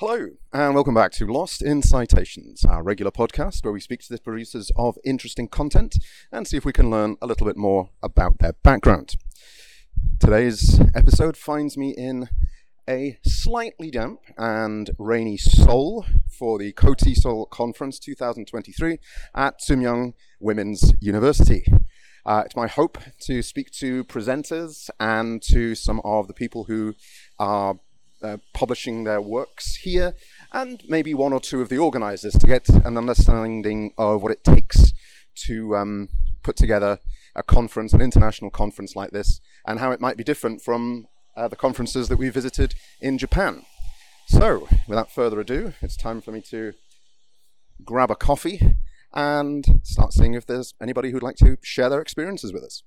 Hello, and welcome back to Lost in Citations, our regular podcast where we speak to the producers of interesting content and see if we can learn a little bit more about their background. Today's episode finds me in a slightly damp and rainy Seoul for the KOTESOL Conference 2023 at Sookmyung Women's University. Uh, it's my hope to speak to presenters and to some of the people who are uh, publishing their works here, and maybe one or two of the organizers to get an understanding of what it takes to um, put together a conference, an international conference like this, and how it might be different from uh, the conferences that we visited in Japan. So, without further ado, it's time for me to grab a coffee and start seeing if there's anybody who'd like to share their experiences with us.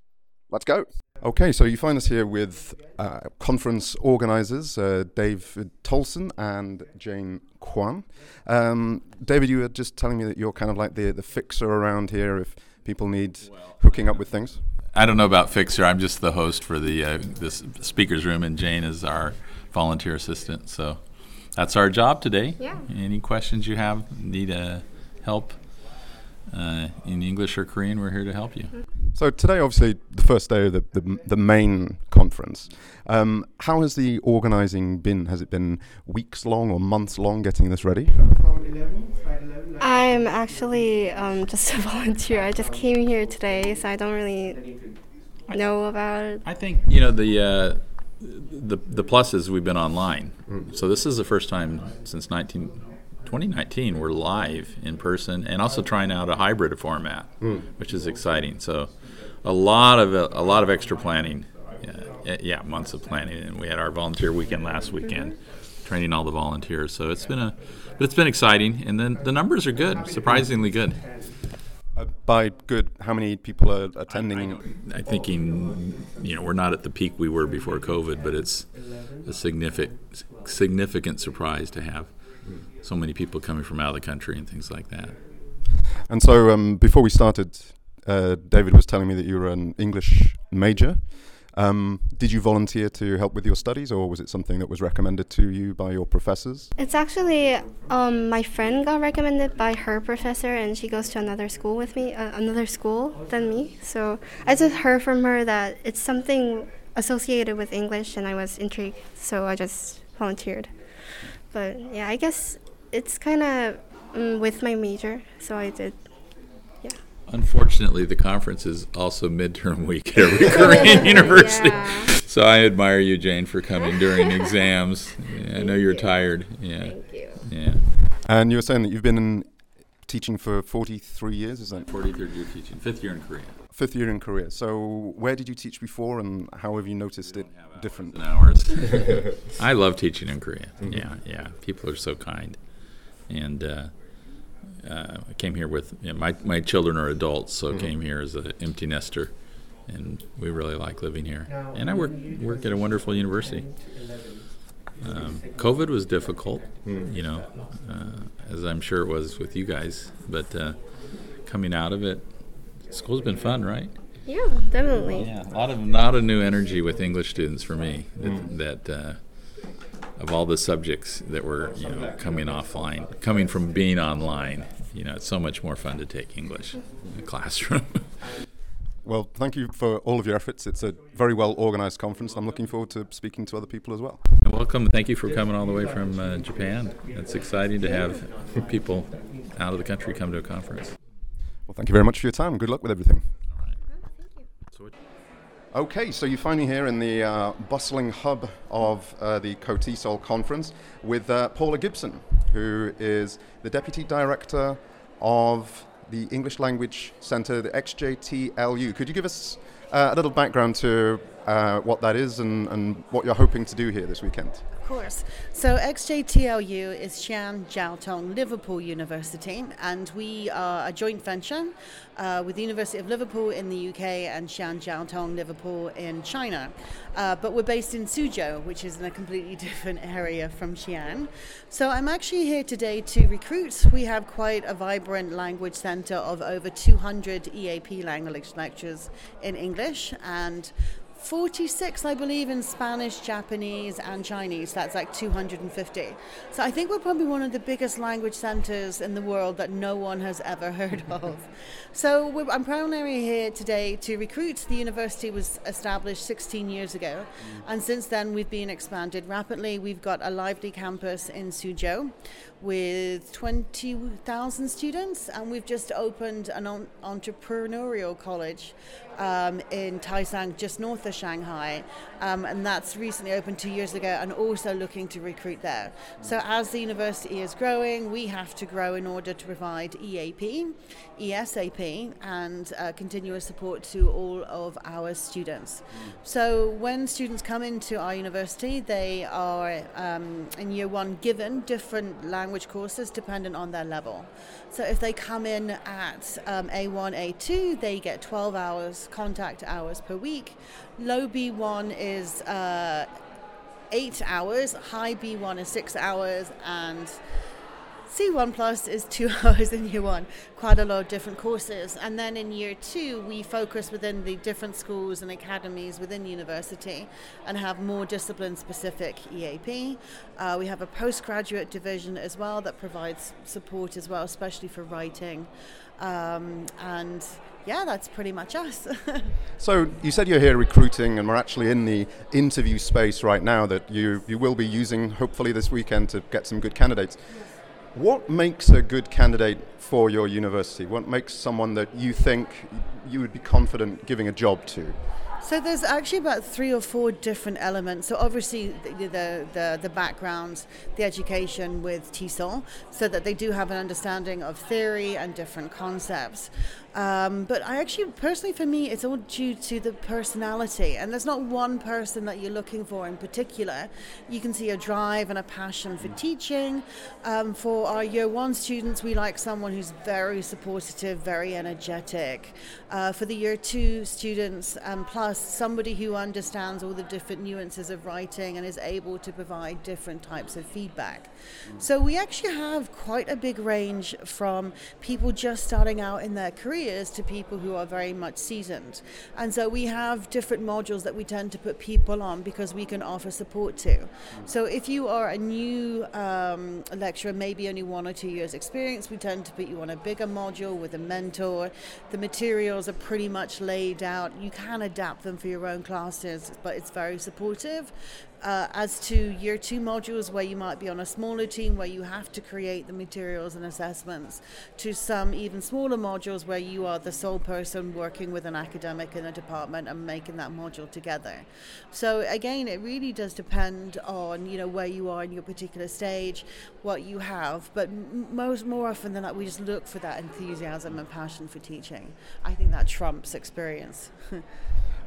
Let's go. Okay, so you find us here with uh, conference organizers uh, David Tolson and Jane Kwan. Um, David, you were just telling me that you're kind of like the, the fixer around here if people need well, hooking up with things. I don't know about fixer. I'm just the host for the uh, this speakers room, and Jane is our volunteer assistant. So that's our job today. Yeah. Any questions you have, need uh, help uh, in English or Korean, we're here to help you. So today, obviously, the first day of the, the, the main conference. Um, how has the organising been? Has it been weeks long or months long getting this ready? I'm actually um, just a volunteer. I just came here today, so I don't really know about it. I think you know the. Uh, the the plus is we've been online, mm. so this is the first time since 19, 2019 we're live in person and also trying out a hybrid format, mm. which is exciting. So a lot of a lot of extra planning, yeah, yeah, months of planning, and we had our volunteer weekend last weekend, training all the volunteers. So it's been a, but it's been exciting, and then the numbers are good, surprisingly good. Uh, by good, how many people are attending? I, am thinking, you know, we're not at the peak we were before COVID, but it's a significant significant surprise to have so many people coming from out of the country and things like that. And so, um, before we started, uh, David was telling me that you were an English major. Um, did you volunteer to help with your studies, or was it something that was recommended to you by your professors? It's actually um, my friend got recommended by her professor, and she goes to another school with me, uh, another school than me. So I just heard from her that it's something associated with English, and I was intrigued, so I just volunteered. But yeah, I guess it's kind of um, with my major, so I did. Yeah. Unfortunately, the conference is also midterm week at every Korean university. Yeah. So I admire you, Jane, for coming during exams. Yeah, I know you're you. tired. Yeah. Thank you. Yeah. And you were saying that you've been in teaching for 43 years, is that? 43rd year teaching, fifth year in Korea. Fifth year in Korea. So where did you teach before, and how have you noticed it different? Hours. I love teaching in Korea. Mm-hmm. Yeah, yeah. People are so kind, and uh, uh, I came here with you know, my my children are adults, so mm-hmm. came here as an empty nester, and we really like living here. And I work work at a wonderful university. Um, COVID was difficult, mm. you know, uh, as I'm sure it was with you guys, but uh, coming out of it, school's been fun, right? Yeah, definitely. Yeah, a lot of a lot of new energy with English students for me. That, mm. that uh, of all the subjects that were you know coming offline, coming from being online, you know, it's so much more fun to take English in the classroom. Well, thank you for all of your efforts. It's a very well organized conference. I'm looking forward to speaking to other people as well. And welcome. Thank you for coming all the way from uh, Japan. It's exciting to have people out of the country come to a conference. Well, thank you very much for your time. Good luck with everything. Okay, so you find me here in the uh, bustling hub of uh, the KOTESOL conference with uh, Paula Gibson, who is the Deputy Director of the English Language Centre, the XJTLU. Could you give us uh, a little background to uh, what that is and, and what you're hoping to do here this weekend? Of course. So XJTLU is Xi'an Jiaotong Liverpool University, and we are a joint venture uh, with the University of Liverpool in the UK and Xi'an Jiaotong Liverpool in China. Uh, but we're based in Suzhou, which is in a completely different area from Xi'an. So I'm actually here today to recruit. We have quite a vibrant language centre of over 200 EAP language lectures in English and 46, I believe, in Spanish, Japanese, and Chinese. That's like 250. So I think we're probably one of the biggest language centers in the world that no one has ever heard of. so I'm primarily here today to recruit. The university was established 16 years ago, mm. and since then we've been expanded rapidly. We've got a lively campus in Suzhou with 20,000 students, and we've just opened an entrepreneurial college um, in Taicang, just north of Shanghai, um, and that's recently opened two years ago, and also looking to recruit there. So as the university is growing, we have to grow in order to provide EAP, ESAP, and uh, continuous support to all of our students. So when students come into our university, they are um, in year one given different language courses dependent on their level. So if they come in at um, A1, A2, they get 12 hours contact hours per week. Low B1 is uh, eight hours, high B1 is six hours, and C1 Plus is two hours in year one, quite a lot of different courses. And then in year two, we focus within the different schools and academies within university and have more discipline specific EAP. Uh, we have a postgraduate division as well that provides support as well, especially for writing. Um, and yeah, that's pretty much us. so you said you're here recruiting, and we're actually in the interview space right now that you you will be using hopefully this weekend to get some good candidates. What makes a good candidate for your university? What makes someone that you think you would be confident giving a job to? So there's actually about three or four different elements. So obviously the the, the, the background, the education with TESOL, so that they do have an understanding of theory and different concepts. Um, but I actually, personally, for me, it's all due to the personality. And there's not one person that you're looking for in particular. You can see a drive and a passion for teaching. Um, for our year one students, we like someone who's very supportive, very energetic. Uh, for the year two students, um, plus somebody who understands all the different nuances of writing and is able to provide different types of feedback. So we actually have quite a big range from people just starting out in their careers to people who are very much seasoned. And so we have different modules that we tend to put people on because we can offer support to. So if you are a new um, lecturer, maybe only one or two years experience, we tend to put you on a bigger module with a mentor. The materials are pretty much laid out. You can adapt them for your own classes, but it's very supportive. Uh, as to year two modules where you might be on a smaller team where you have to create the materials and assessments, to some even smaller modules where you are the sole person working with an academic in a department and making that module together. So again, it really does depend on you know where you are in your particular stage, what you have, but most more often than not, we just look for that enthusiasm and passion for teaching. I think that trumps experience.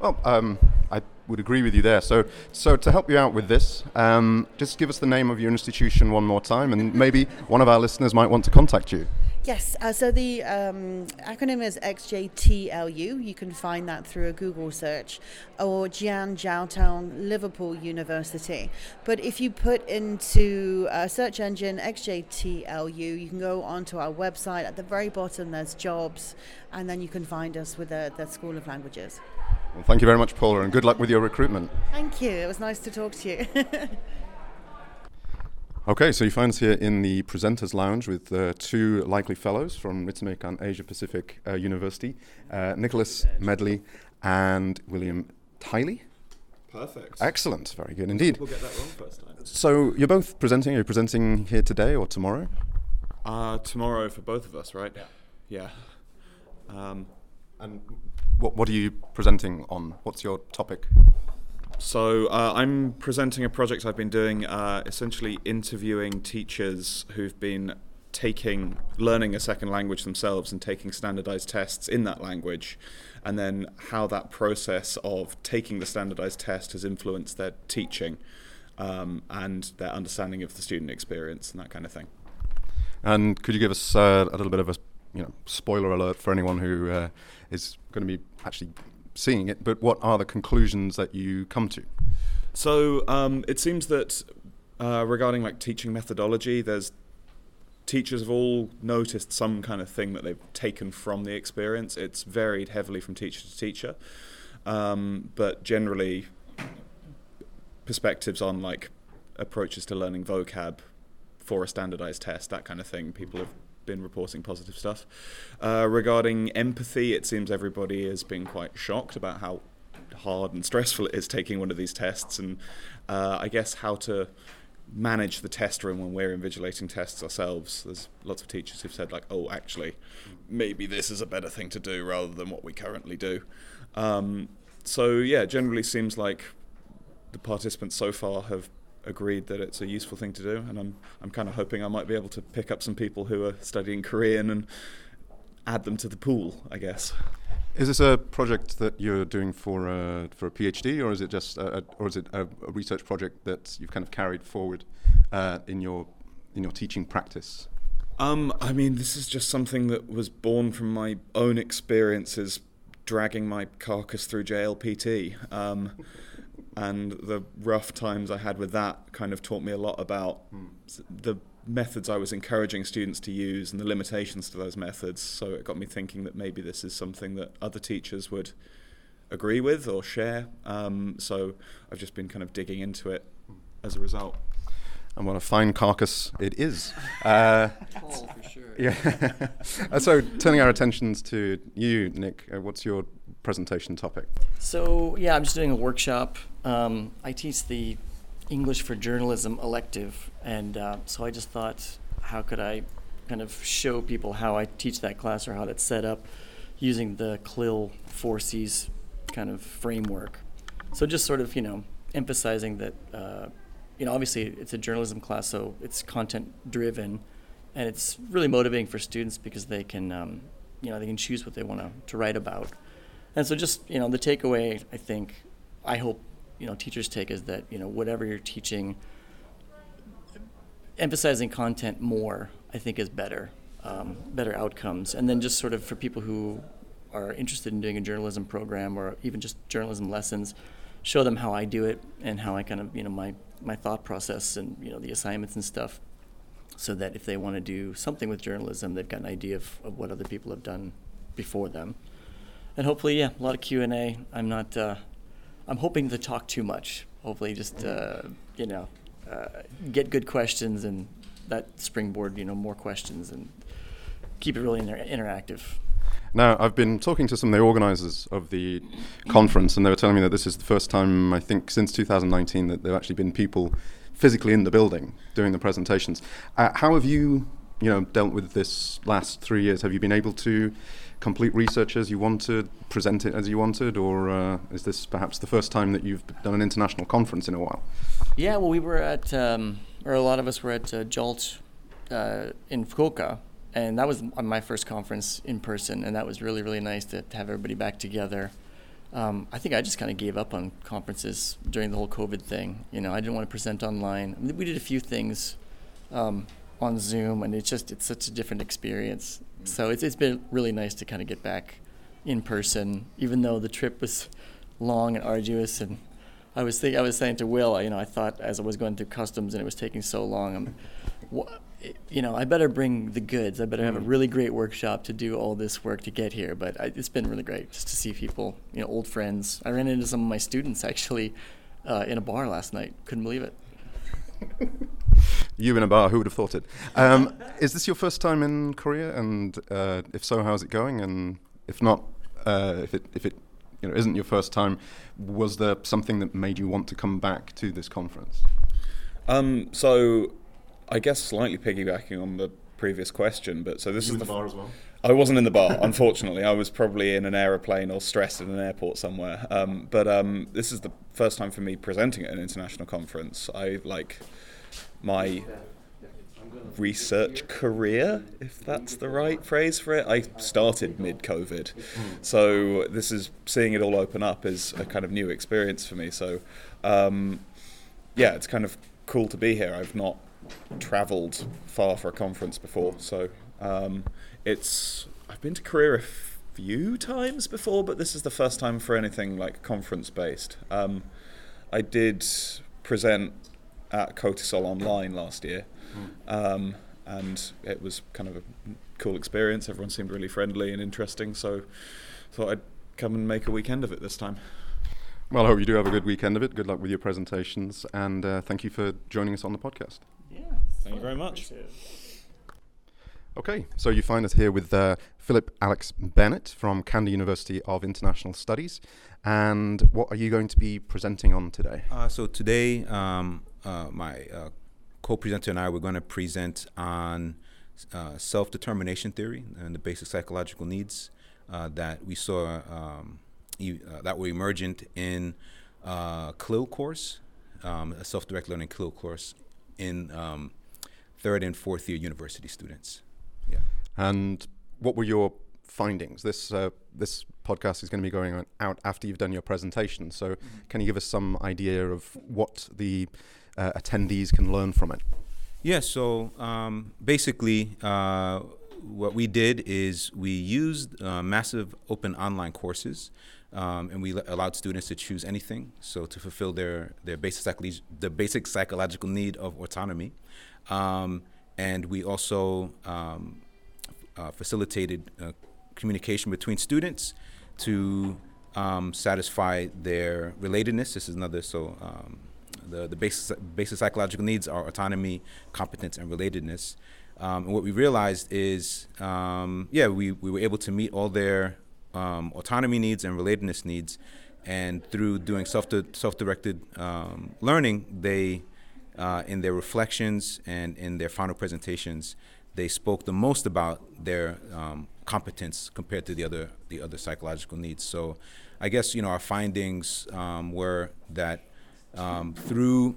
Well, um, I would agree with you there. So, so to help you out with this, um, just give us the name of your institution one more time, and maybe one of our listeners might want to contact you. Yes, uh, so the um, acronym is XJTLU. You can find that through a Google search, or Xi'an Jiaotong Liverpool University. But if you put into a search engine XJTLU, you can go onto our website. At the very bottom, there's jobs, and then you can find us with the, the School of Languages. Well, thank you very much, Paula, and good luck with your recruitment. Thank you. It was nice to talk to you. okay, so you find us here in the Presenters Lounge with uh, two likely fellows from Ritsumeikan Asia Pacific uh, University, uh, Nicholas Medley and William Tiley. Perfect. Excellent. Very good indeed. We'll get that wrong first time. So you're both presenting. Are you presenting here today or tomorrow? Uh, tomorrow for both of us, right? Yeah. Yeah. Um, and what, what are you presenting on? What's your topic? So uh, I'm presenting a project I've been doing, uh, essentially interviewing teachers who've been taking learning a second language themselves and taking standardized tests in that language. And then how that process of taking the standardized test has influenced their teaching um, and their understanding of the student experience and that kind of thing. And could you give us uh, a little bit of a you know spoiler alert for anyone who uh, is going to be actually seeing it, but what are the conclusions that you come to? So um, it seems that uh, regarding like teaching methodology, there's teachers have all noticed some kind of thing that they've taken from the experience. It's varied heavily from teacher to teacher. um, but generally perspectives on like approaches to learning vocab for a standardized test, that kind of thing. People have been reporting positive stuff. Uh, regarding empathy, it seems everybody has been quite shocked about how hard and stressful it is taking one of these tests, and uh, I guess how to manage the test room when we're invigilating tests ourselves. There's lots of teachers who've said like, "Oh, actually, maybe this is a better thing to do rather than what we currently do." Um, so yeah, generally seems like the participants so far have agreed that it's a useful thing to do, and I'm I'm kind of hoping I might be able to pick up some people who are studying Korean and add them to the pool, I guess. Is this a project that you're doing for a, for a PhD, or is it just a, a, or is it a, a, research project that you've kind of carried forward uh, in your in your teaching practice? Um, I mean, this is just something that was born from my own experiences dragging my carcass through JLPT. Um, and the rough times I had with that kind of taught me a lot about mm. the methods I was encouraging students to use and the limitations to those methods. So it got me thinking that maybe this is something that other teachers would agree with or share. Um, so I've just been kind of digging into it as a result. And what a fine carcass it is. Uh, Tall for sure. Yeah. so turning our attentions to you, Nick, uh, what's your presentation topic? So yeah, I'm just doing a workshop. Um, I teach the English for Journalism elective, and uh, so I just thought, how could I kind of show people how I teach that class or how that's set up using the CLIL 4Cs kind of framework. So just sort of, you know, emphasizing that, uh, you know, obviously it's a journalism class, so it's content driven, and it's really motivating for students because they can, um, you know, they can choose what they want to, write about. And so just, you know, the takeaway, I think, I hope you know teachers take is that you know whatever you're teaching, emphasizing content more I think is better, um, better outcomes, and then just sort of for people who are interested in doing a journalism program or even just journalism lessons, show them how I do it and how I kind of you know my my thought process and you know the assignments and stuff, so that if they want to do something with journalism, they've got an idea of, of what other people have done before them and hopefully, yeah, a lot of Q and A. I'm not uh, I'm hoping to talk too much. Hopefully, just uh, you know, uh, get good questions and that springboard, you know, more questions and keep it really inter- interactive. Now, I've been talking to some of the organisers of the conference, and they were telling me that this is the first time, I think, since 2019 that there have actually been people physically in the building doing the presentations. Uh, how have you, you know, dealt with this last three years? Have you been able to complete research as you wanted, present it as you wanted, or uh, is this perhaps the first time that you've done an international conference in a while? Yeah, well, we were at, um, or a lot of us were at uh, JALT uh, in Fukuoka, and that was my first conference in person, and that was really, really nice to, to have everybody back together. Um, I think I just kind of gave up on conferences during the whole COVID thing. You know, I didn't want to present online. I mean, we did a few things um, on Zoom, and it's just it's such a different experience. So it's it's been really nice to kind of get back in person, even though the trip was long and arduous. And I was think I was saying to Will, you know, I thought as I was going through customs and it was taking so long, I'm, you know, I better bring the goods. I better have a mm. really great workshop to do all this work to get here. But I, it's been really great just to see people, you know, old friends. I ran into some of my students actually uh, in a bar last night. Couldn't believe it. you in a bar, who would have thought it? Um, is this your first time in Korea? And uh, if so, how's it going? And if not, uh, if it if it you know isn't your first time, was there something that made you want to come back to this conference? Um, so, I guess slightly piggybacking on the previous question, but so this you is the, the bar as well. I wasn't in the bar, unfortunately. I was probably in an aeroplane or stressed in an airport somewhere. Um, but um, this is the first time for me presenting at an international conference. I like my research career, if that's the right phrase for it. I started mid COVID. So this is seeing it all open up is a kind of new experience for me. So um, yeah, it's kind of cool to be here. I've not traveled far for a conference before. So um, it's, I've been to Korea a few times before, but this is the first time for anything like conference based. Um, I did present at KOTESOL Online last year, um, and it was kind of a cool experience. Everyone seemed really friendly and interesting, so thought I'd come and make a weekend of it this time. Well, I hope you do have a good weekend of it. Good luck with your presentations, and uh, thank you for joining us on the podcast. Yeah. Thank you very much. Okay, so you find us here with uh, Phillip Alex Bennett from Kanda University of International Studies. And what are you going to be presenting on today? Uh, so today, um, uh, my uh, co-presenter and I were going to present on uh, self-determination theory and the basic psychological needs uh, that we saw um, uh, that were emergent in uh, CLIL course, um, a self-directed learning CLIL course in um, third and fourth year university students. Yeah. And what were your findings? This uh, this podcast is going to be going on out after you've done your presentation. So, can you give us some idea of what the uh, attendees can learn from it? Yeah, so um, basically, uh, what we did is we used uh, massive open online courses, um, and we allowed students to choose anything. So to fulfill their their basic the basic psychological need of autonomy, um, and we also um, uh, facilitated uh, communication between students to um, satisfy their relatedness. This is another so. Um, the, the basic, basic psychological needs are autonomy, competence, and relatedness. Um, and what we realized is, yeah, we, we were able to meet all their um, autonomy needs and relatedness needs. And through doing self self directed um, learning, they, uh, in their reflections and in their final presentations, they spoke the most about their um, competence compared to the other the other psychological needs. So, I guess you know our findings um, were that um, through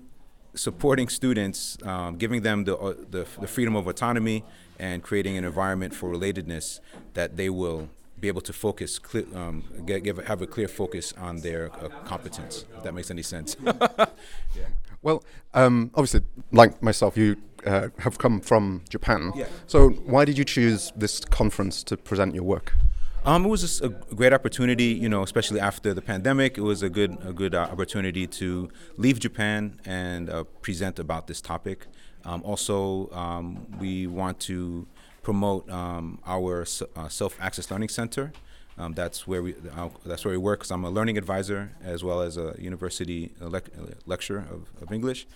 supporting students, um, giving them the, uh, the the freedom of autonomy and creating an environment for relatedness, that they will be able to focus, cle- um, get, give, have a clear focus on their uh, competence. If that makes any sense. Well, um, obviously, like myself, you uh, have come from Japan. Yeah. So, why did you choose this conference to present your work? Um, it was a great opportunity, you know, especially after the pandemic. It was a good a good uh, opportunity to leave Japan and uh, present about this topic. Um, also, um, we want to promote um, our uh, self-access learning center. Um, that's where we uh, that's where we work. Cause I'm a learning advisor as well as a university uh, lecturer of, of English.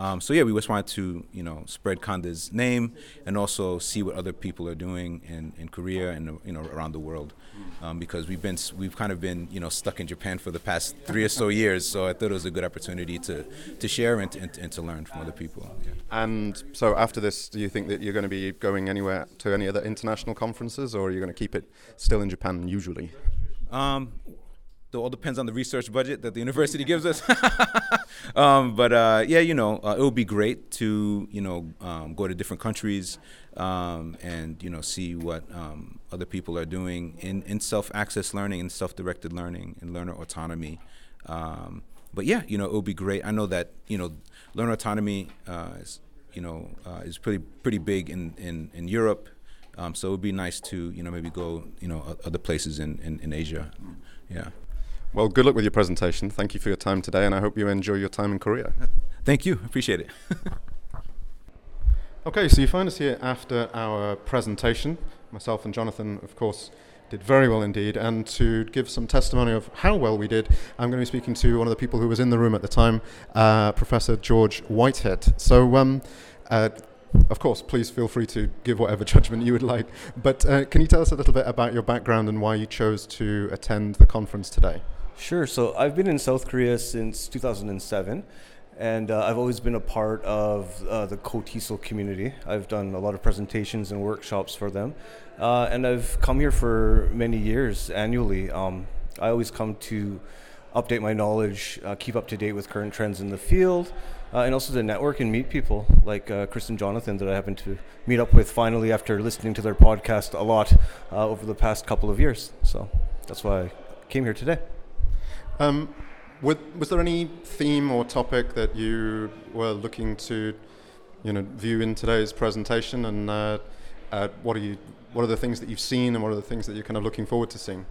Um, so yeah, we just wanted to you know spread Kanda's name and also see what other people are doing in, in Korea and you know around the world, um, because we've been we've kind of been you know stuck in Japan for the past three or so years. So I thought it was a good opportunity to to share and, and, and to learn from other people. Yeah. And so, after this, do you think that you're going to be going anywhere to any other international conferences, or are you going to keep it still in Japan usually? Um, it all depends on the research budget that the university gives us. um, but uh, yeah, you know, uh, it would be great to you know um, go to different countries um, and you know see what um, other people are doing in, in self-access learning and self-directed learning and learner autonomy. Um, but yeah, you know, it would be great. I know that you know, learner autonomy uh, is you know uh, is pretty pretty big in in, in Europe. Um, so it would be nice to you know maybe go you know other places in, in, in Asia. Yeah. Well, good luck with your presentation. Thank you for your time today, and I hope you enjoy your time in Korea. Thank you. Appreciate it. Okay, so you find us here after our presentation. Myself and Jonathan, of course, did very well indeed. And to give some testimony of how well we did, I'm going to be speaking to one of the people who was in the room at the time, uh, Professor George Whitehead. So, um, uh, of course, please feel free to give whatever judgment you would like. But uh, can you tell us a little bit about your background and why you chose to attend the conference today? Sure. So I've been in South Korea since 2007, and uh, I've always been a part of uh, the KOTESOL community. I've done a lot of presentations and workshops for them, uh, and I've come here for many years annually. Um, I always come to update my knowledge, uh, keep up to date with current trends in the field, uh, and also to network and meet people like uh, Chris and Jonathan that I happen to meet up with finally after listening to their podcast a lot over the past couple of years. So that's why I came here today. Um, was, was there any theme or topic that you were looking to, you know, view in today's presentation, and uh, uh, what are you, what are the things that you've seen, and what are the things that you're kind of looking forward to seeing?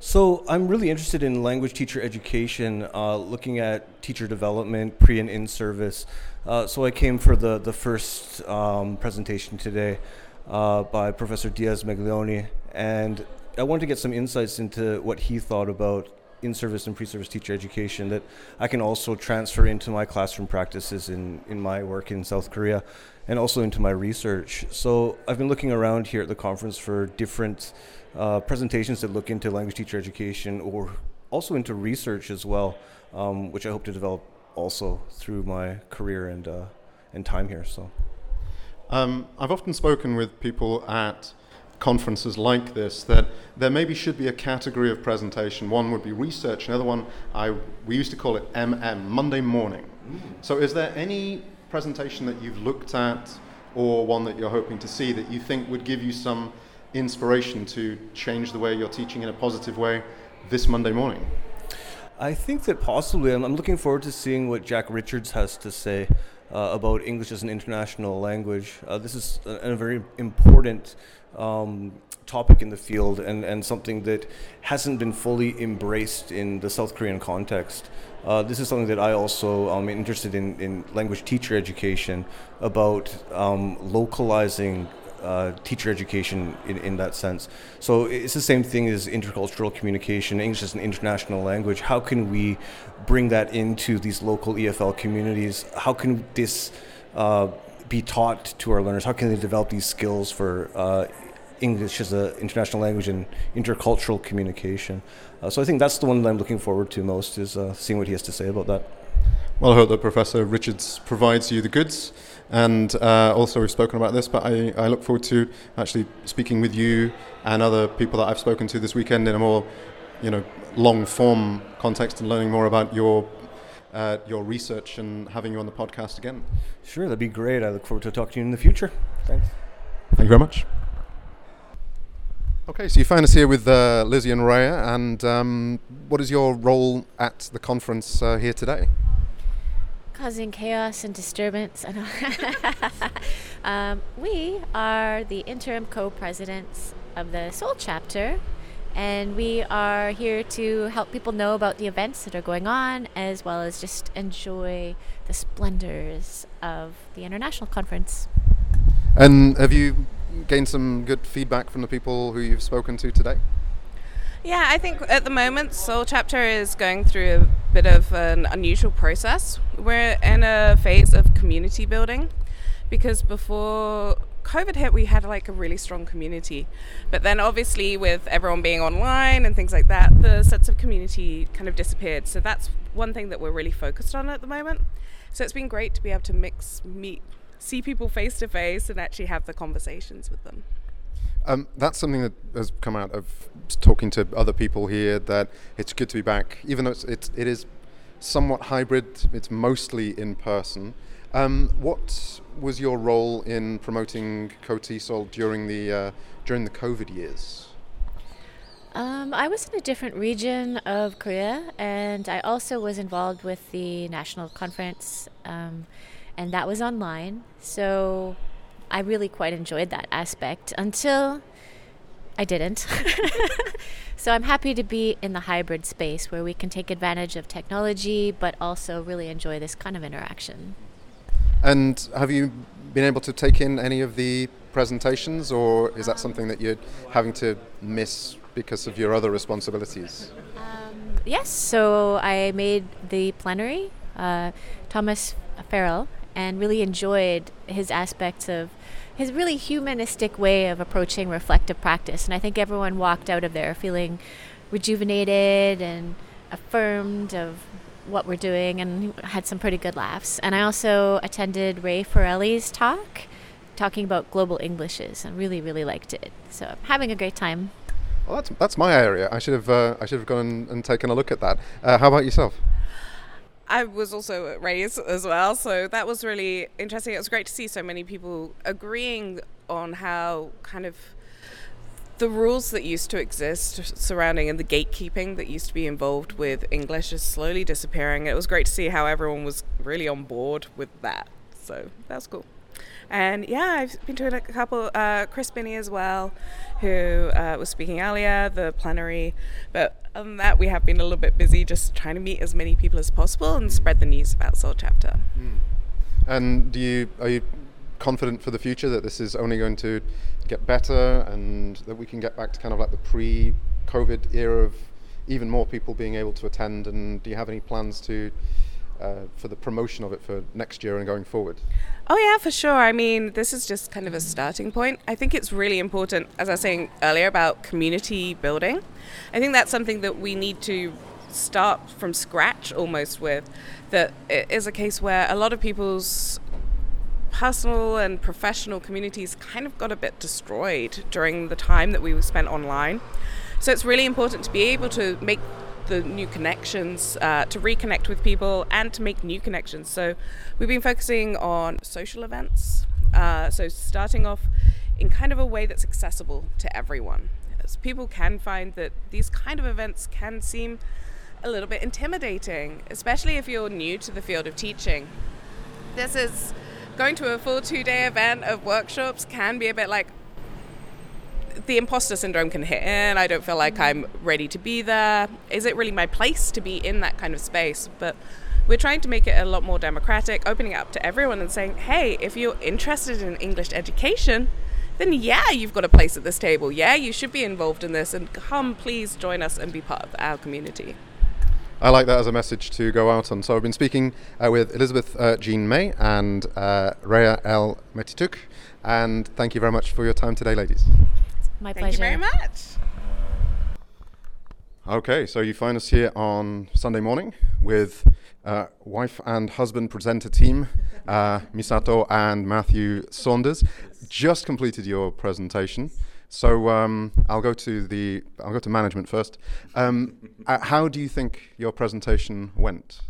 So I'm really interested in language teacher education, uh, looking at teacher development, pre and in service. Uh, so I came for the the first um, presentation today uh, by Professor Diaz Maggioli, and I wanted to get some insights into what he thought about in-service and pre-service teacher education that I can also transfer into my classroom practices in, in my work in South Korea and also into my research. So I've been looking around here at the conference for different uh, presentations that look into language teacher education or also into research as well, um, which I hope to develop also through my career and uh, and time here. So, um, I've often spoken with people at conferences like this that there maybe should be a category of presentation. One would be research, another one I we used to call it MM Monday morning. Mm. So, is there any presentation that you've looked at, or one that you're hoping to see that you think would give you some inspiration to change the way you're teaching in a positive way this Monday morning? I think that possibly. I'm, I'm looking forward to seeing what Jack Richards has to say uh, about English as an international language. Uh, this is a, a very important um, topic in the field and, and something that hasn't been fully embraced in the South Korean context. Uh, this is something that I also am interested in, in language teacher education about um, localizing uh, teacher education in, in that sense. So it's the same thing as intercultural communication. English is an international language. How can we bring that into these local EFL communities? How can this uh, be taught to our learners? How can they develop these skills for uh, English as an international language and intercultural communication? Uh, so I think that's the one that I'm looking forward to most is uh, seeing what he has to say about that. Well, I hope that Professor Richards provides you the goods. And uh, also, we've spoken about this, but I, I look forward to actually speaking with you and other people that I've spoken to this weekend in a more, you know, long form context and learning more about your uh, your research and having you on the podcast again. Sure, that'd be great. I look forward to talking to you in the future. Thanks. Thank you very much. Okay, so you find us here with uh, Lizzie and Raya, and um, what is your role at the conference uh, here today? causing chaos and disturbance. um, we are the interim co presidents of the Seoul chapter, and we are here to help people know about the events that are going on as well as just enjoy the splendors of the international conference. And have you gained some good feedback from the people who you've spoken to today? Yeah, I think at the moment Seoul chapter is going through a bit of an unusual process. We're in a phase of community building because before COVID hit, we had like a really strong community. But then, obviously, with everyone being online and things like that, the sense of community kind of disappeared. So, that's one thing that we're really focused on at the moment. So, it's been great to be able to mix, meet, see people face to face, and actually have the conversations with them. Um, that's something that has come out of talking to other people here. That it's good to be back, even though it's, it's it is somewhat hybrid. It's mostly in person. Um, what was your role in promoting KOTESOL during the uh, during the COVID years? Um, I was in a different region of Korea, and I also was involved with the national conference, um, and that was online. So I really quite enjoyed that aspect until I didn't. so I'm happy to be in the hybrid space where we can take advantage of technology but also really enjoy this kind of interaction. And have you been able to take in any of the presentations or is that something that you're having to miss because of your other responsibilities? Um, yes, so I made the plenary, uh, Thomas Farrell and really enjoyed his aspects of his really humanistic way of approaching reflective practice. And I think everyone walked out of there feeling rejuvenated and affirmed of what we're doing and had some pretty good laughs. And I also attended Ray Forelli's talk talking about global Englishes and really, really liked it. So I'm having a great time. Well, that's, that's my area. I should have uh, I should have gone and taken a look at that. Uh, how about yourself? I was also raised as well, so that was really interesting. It was great to see so many people agreeing on how kind of the rules that used to exist surrounding and the gatekeeping that used to be involved with English is slowly disappearing. It was great to see how everyone was really on board with that. So that's cool. And yeah, I've been to a couple, uh, Chris Binney as well, who uh, was speaking earlier, the plenary. But other than that, we have been a little bit busy just trying to meet as many people as possible and spread the news about Seoul Chapter. Mm. And do you are you confident for the future that this is only going to get better and that we can get back to kind of like the pre-COVID era of even more people being able to attend? And do you have any plans to uh, for the promotion of it for next year and going forward? Oh, yeah, for sure. I mean, this is just kind of a starting point. I think it's really important, as I was saying earlier, about community building. I think that's something that we need to start from scratch almost with. That it is a case where a lot of people's personal and professional communities kind of got a bit destroyed during the time that we spent online. So it's really important to be able to make the new connections, uh, to reconnect with people, and to make new connections. So we've been focusing on social events. Uh, so starting off in kind of a way that's accessible to everyone. As people can find that these kind of events can seem a little bit intimidating, especially if you're new to the field of teaching. This is going to a full two day event of workshops can be a bit like, the imposter syndrome can hit in. I don't feel like I'm ready to be there. Is it really my place to be in that kind of space? But we're trying to make it a lot more democratic, opening it up to everyone and saying, hey, if you're interested in English education, then yeah, you've got a place at this table. Yeah, you should be involved in this and come please join us and be part of our community. I like that as a message to go out on. So I've been speaking uh, with Elizabeth uh, Jean May and uh, Rhea L. Metituk, and thank you very much for your time today, ladies. My Thank pleasure. you very much. Okay, so you find us here on Sunday morning with uh, wife and husband presenter team, uh, Misato and Matthew Saunders. Just completed your presentation, so um, I'll go to the I'll go to management first. Um, uh, how do you think your presentation went?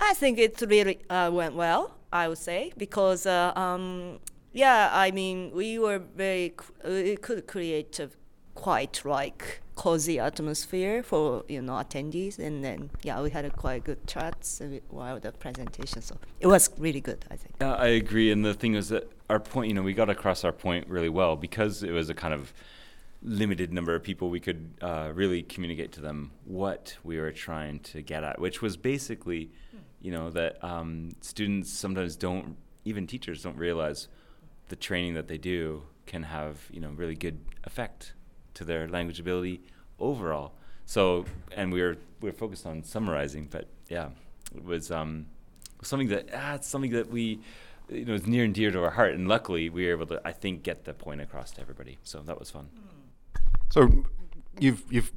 I think it really uh, went well. I would say because uh, um, yeah, I mean we were very we could create a quite like cozy atmosphere for you know attendees, and then yeah, we had a quite good chats while the presentation. So it was really good. I think. Yeah, I agree. And the thing is that our point, you know, we got across our point really well because it was a kind of limited number of people. We could uh, really communicate to them what we were trying to get at, which was basically, you know, that um, students sometimes don't, even teachers don't realize the training that they do can have, you know, really good effect to their language ability overall. So, and we were we were focused on summarizing, but yeah, it was um, something that ah, it's something that we you know is near and dear to our heart, and luckily we were able to I think get the point across to everybody. So that was fun. So you've you've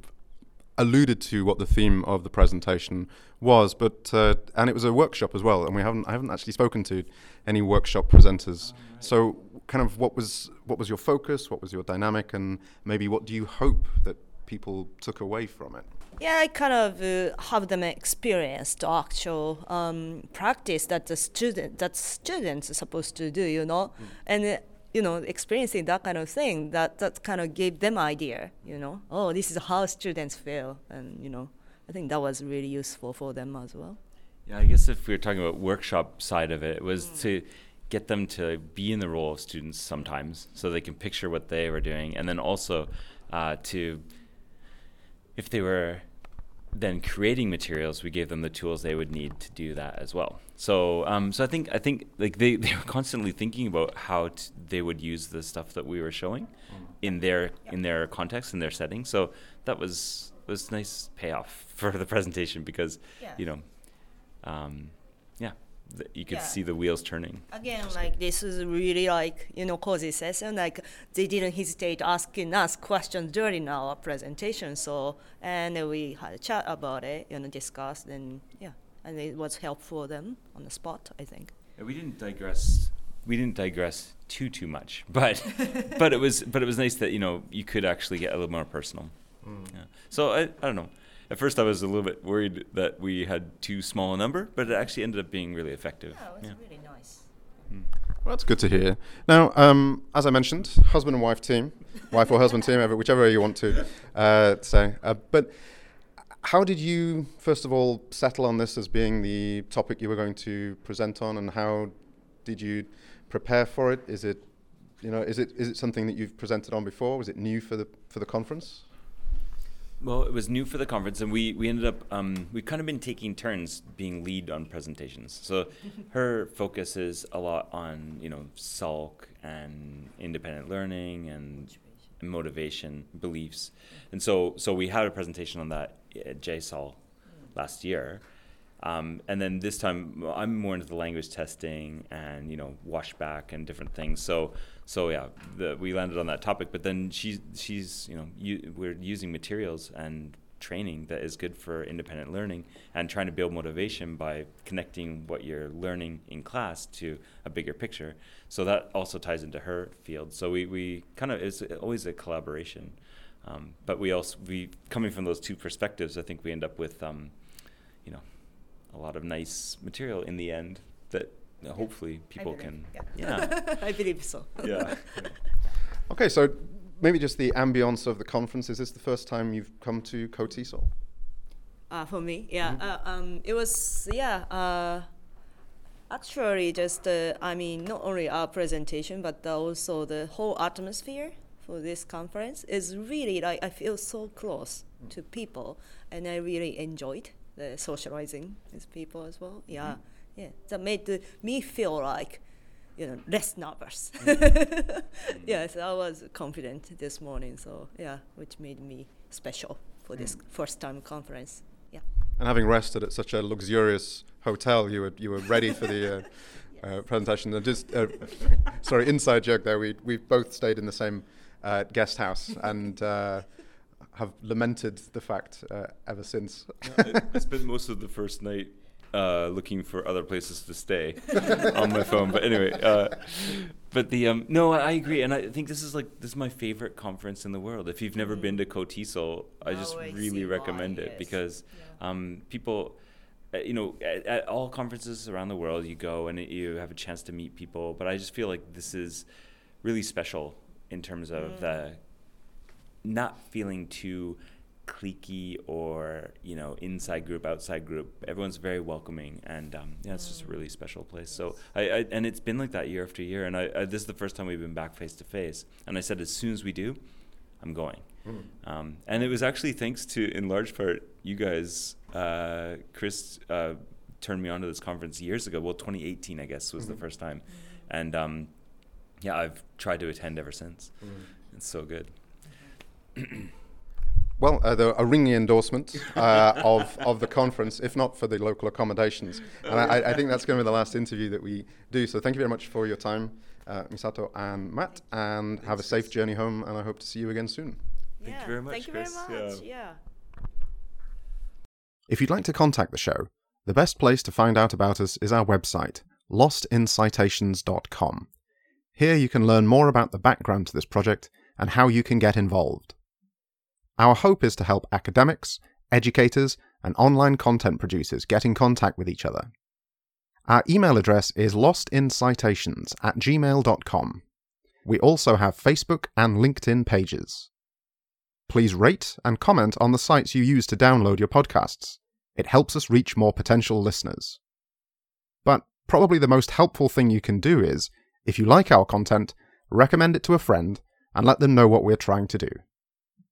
alluded to what the theme of the presentation was, but uh, and it was a workshop as well, and we haven't I haven't actually spoken to any workshop presenters. So kind of what was what was your focus? What was your dynamic, and maybe what do you hope that people took away from it? Yeah, I kind of uh, have them experience the actual um, practice that the student that students are supposed to do, you know, and uh, you know experiencing that kind of thing that that kind of gave them idea, you know, oh this is how students feel, and you know, I think that was really useful for them as well. Yeah, I guess if we were talking about workshop side of it, it was to get them to be in the role of students sometimes, so they can picture what they were doing, and then also uh, to, if they were then creating materials, we gave them the tools they would need to do that as well. So, um, so I think I think like they, they were constantly thinking about how t- they would use the stuff that we were showing in their in their context in their setting. So that was was nice payoff for the presentation because Yeah. you know, um, yeah, th- you could Yeah. see the wheels turning. Again, like this is really like you know cozy session. Like they didn't hesitate asking us questions during our presentation. So and we had a chat about it, you know, discussed, and yeah, and it was helpful for them on the spot. I think. Yeah, we didn't digress. We didn't digress too too much, but but it was but it was nice that you know you could actually get a little more personal. Yeah. So I, I don't know. At first, I was a little bit worried that we had too small a number, but it actually ended up being really effective. Yeah. really nice. Well, that's good to hear. Now, um, as I mentioned, husband and wife team, wife or husband team, ever- whichever way you want to uh, say. Uh, but how did you, first of all, settle on this as being the topic you were going to present on, and how did you prepare for it? Is it, you know, is it is it something that you've presented on before? Was it new for the for the conference? Well, it was new for the conference, and we, we ended up um, we've kind of been taking turns being lead on presentations. So her focus is a lot on you know SALC and independent learning and motivation, beliefs, and so so we had a presentation on that at JSOL last year, um, and then this time I'm more into the language testing and you know washback and different things. So so yeah, the, we landed on that topic. But then she's she's you know you, we're using materials and training that is good for independent learning and trying to build motivation by connecting what you're learning in class to a bigger picture. So that also ties into her field. So we, we kind of it's always a collaboration. Um, but we also we coming from those two perspectives, I think we end up with um, you know a lot of nice material in the end that hopefully people can. Yeah. Yeah. I believe so. yeah. Okay, so maybe just the ambience of the conference. Is this the first time you've come to KOTESOL? Uh, for me, yeah. Uh, um, it was yeah. Uh, actually, just uh, I mean, not only our presentation, but also the whole atmosphere for this conference is really like I feel so close to people, and I really enjoyed the socializing with people as well. Yeah, yeah. That made the, me feel like you know less nervous. yes, I was confident this morning. So yeah, which made me special for this first time conference. Yeah. And having rested at such a luxurious hotel, you were you were ready for the uh, uh, presentation. And just uh, sorry, inside joke there. We we both stayed in the same uh, guest house and uh, have lamented the fact uh, ever since. I, I spent most of the first night uh, looking for other places to stay on my phone. But anyway, uh, but the um, no, I agree, and I think this is like this is my favorite conference in the world. If you've never been to KOTESOL, I just Oh, I really recommend it yes. because um, people. uh, You know, at, at all conferences around the world, you go and you have a chance to meet people. But I just feel like this is really special in terms of the not feeling too cliquey or you know inside group outside group everyone's very welcoming and um, yeah it's just a really special place. So I, I and it's been like that year after year and I, I this is the first time we've been back face to face. And I said as soon as we do I'm going. Um, and it was actually thanks to in large part you guys uh, Chris uh, turned me on to this conference years ago. Well 2018 I guess was the first time. And um, yeah I've tried to attend ever since. It's so good Well, uh, the, a ringing endorsement uh, of of the conference, if not for the local accommodations, and I, I think that's going to be the last interview that we do. So thank you very much for your time, uh, Misato and Matt, and have a safe journey home. And I hope to see you again soon. Thank you very much, Thank you Chris. very much. Yeah. yeah. If you'd like to contact the show, the best place to find out about us is our website, lostincitations.com. Here you can learn more about the background to this project and how you can get involved. Our hope is to help academics, educators, and online content producers get in contact with each other. Our email address is lostincitations at gmail.com. We also have Facebook and LinkedIn pages. Please rate and comment on the sites you use to download your podcasts. It helps us reach more potential listeners. But probably the most helpful thing you can do is, if you like our content, recommend it to a friend and let them know what we're trying to do.